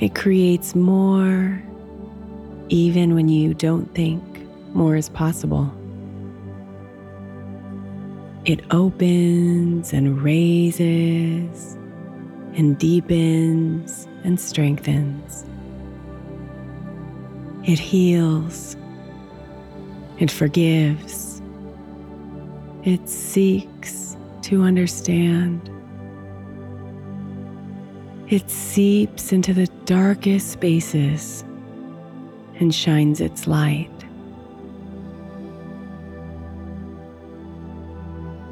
It creates more, even when you don't think more is possible. It opens and raises and deepens and strengthens. It heals. It forgives. It seeks to understand. It seeps into the darkest spaces and shines its light.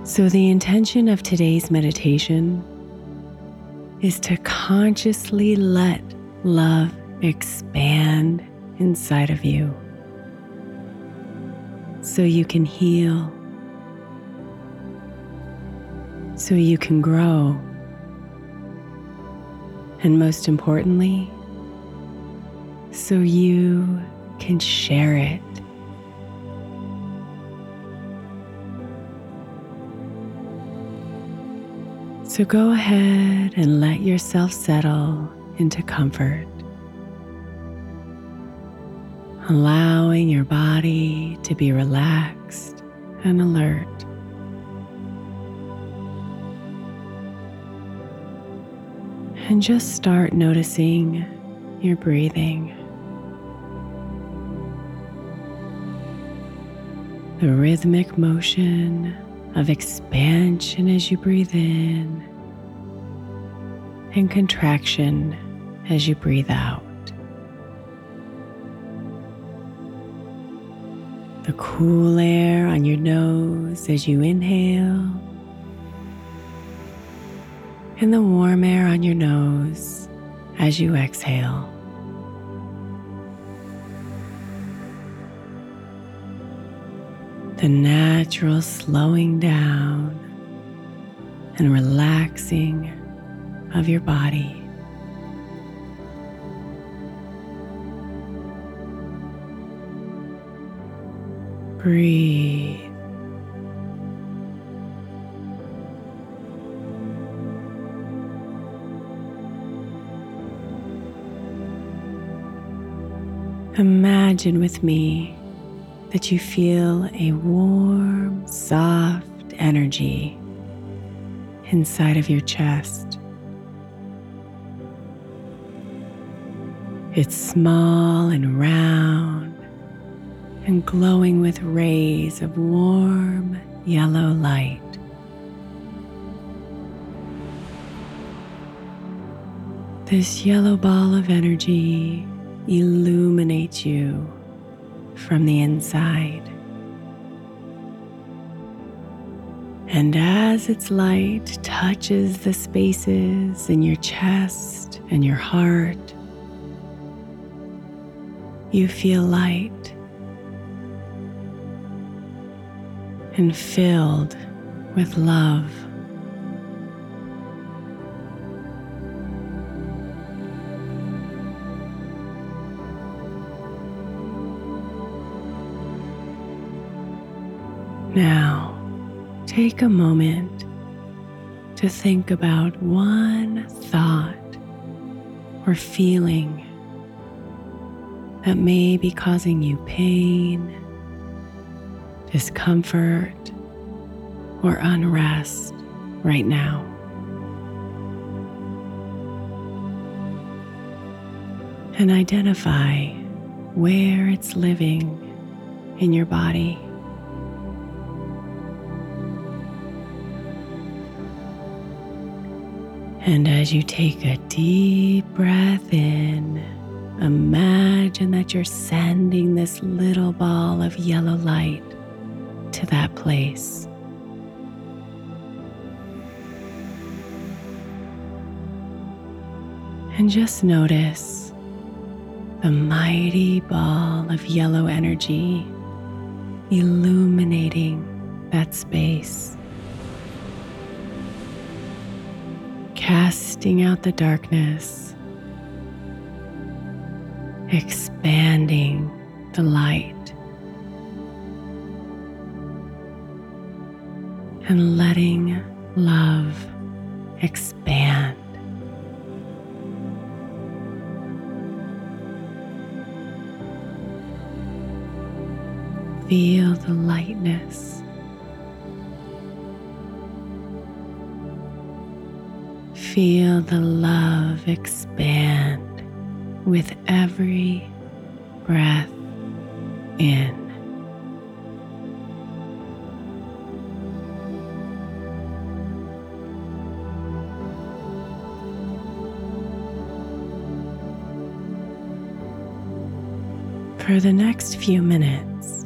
So, the intention of today's meditation is to consciously let love expand inside of you so you can heal, so you can grow, and most importantly, so you can share it. So go ahead and let yourself settle into comfort, allowing your body to be relaxed and alert. and just start noticing your breathing. The rhythmic motion of expansion as you breathe in and contraction as you breathe out. The cool air on your nose as you inhale and the warm air on your nose as you exhale. The natural slowing down and relaxing of your body. Breathe. Imagine with me that you feel a warm, soft energy inside of your chest. It's small and round and glowing with rays of warm yellow light. This yellow ball of energy illuminates you from the inside. And as its light touches the spaces in your chest and your heart, you feel light and filled with love. Now, take a moment to think about one thought or feeling that may be causing you pain, discomfort, or unrest right now. And identify where it's living in your body. And as you take a deep breath in, imagine that you're sending this little ball of yellow light to that place. And just notice the mighty ball of yellow energy illuminating that space. Casting out the darkness, expanding the light, and letting love expand. Feel the lightness Feel the love expand with every breath in. For the next few minutes,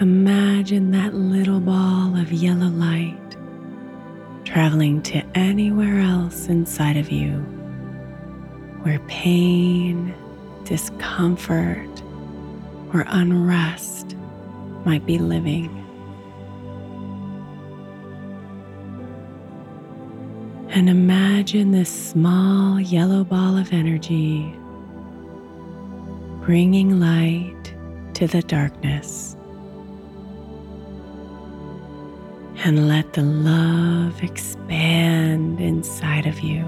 imagine that little ball of yellow light traveling to anywhere else inside of you where pain, discomfort, or unrest might be living. And imagine this small yellow ball of energy bringing light to the darkness. And let the love expand inside of you.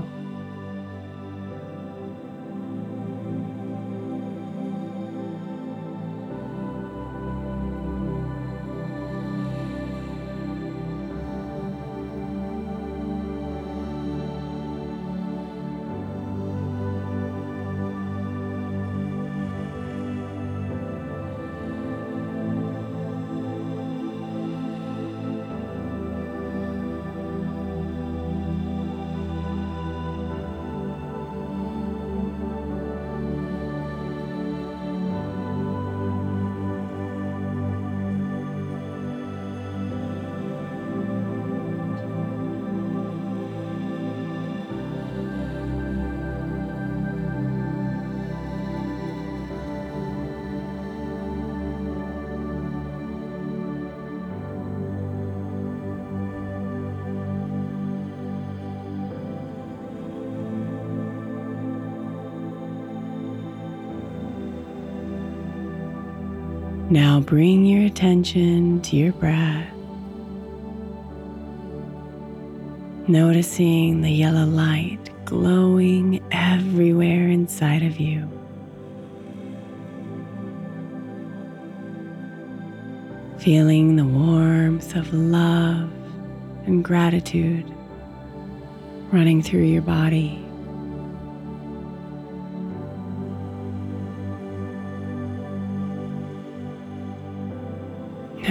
Now bring your attention to your breath. Noticing the yellow light glowing everywhere inside of you. Feeling the warmth of love and gratitude running through your body.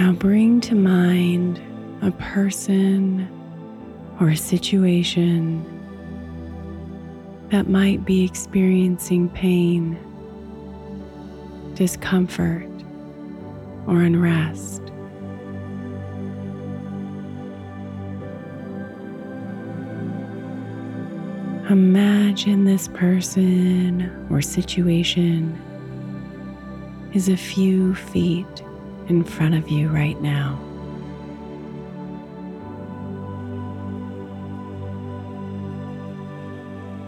Now bring to mind a person or a situation that might be experiencing pain, discomfort, or unrest. Imagine this person or situation is a few feet in front of you right now.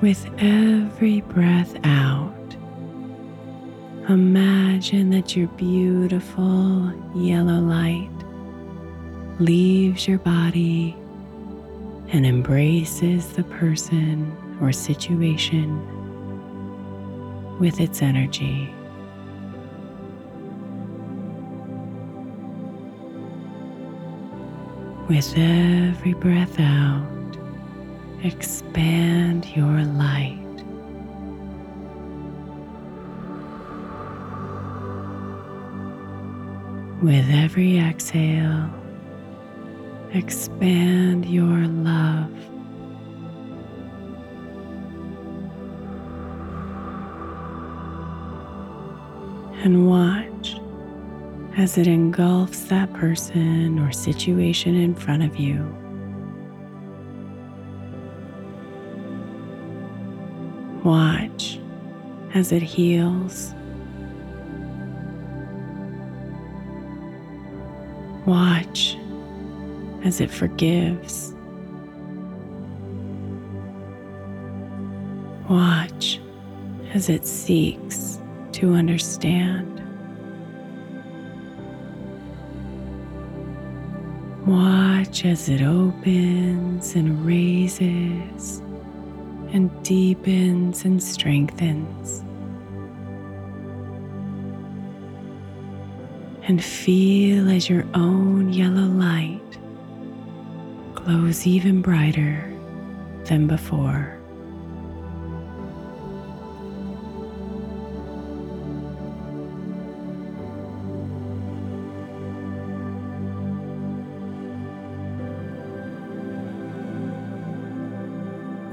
With every breath out, imagine that your beautiful yellow light leaves your body and embraces the person or situation with its energy. With every breath out, expand your light. With every exhale, expand your love. And watch as it engulfs that person or situation in front of you. Watch as it heals. Watch as it forgives. Watch as it seeks to understand. Watch as it opens and raises and deepens and strengthens. And feel as your own yellow light glows even brighter than before.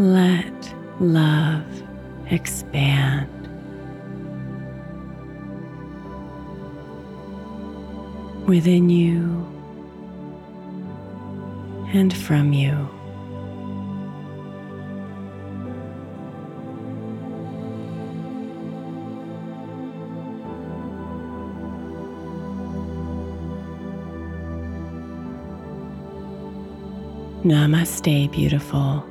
Let love expand. Within you and from you. Namaste, beautiful.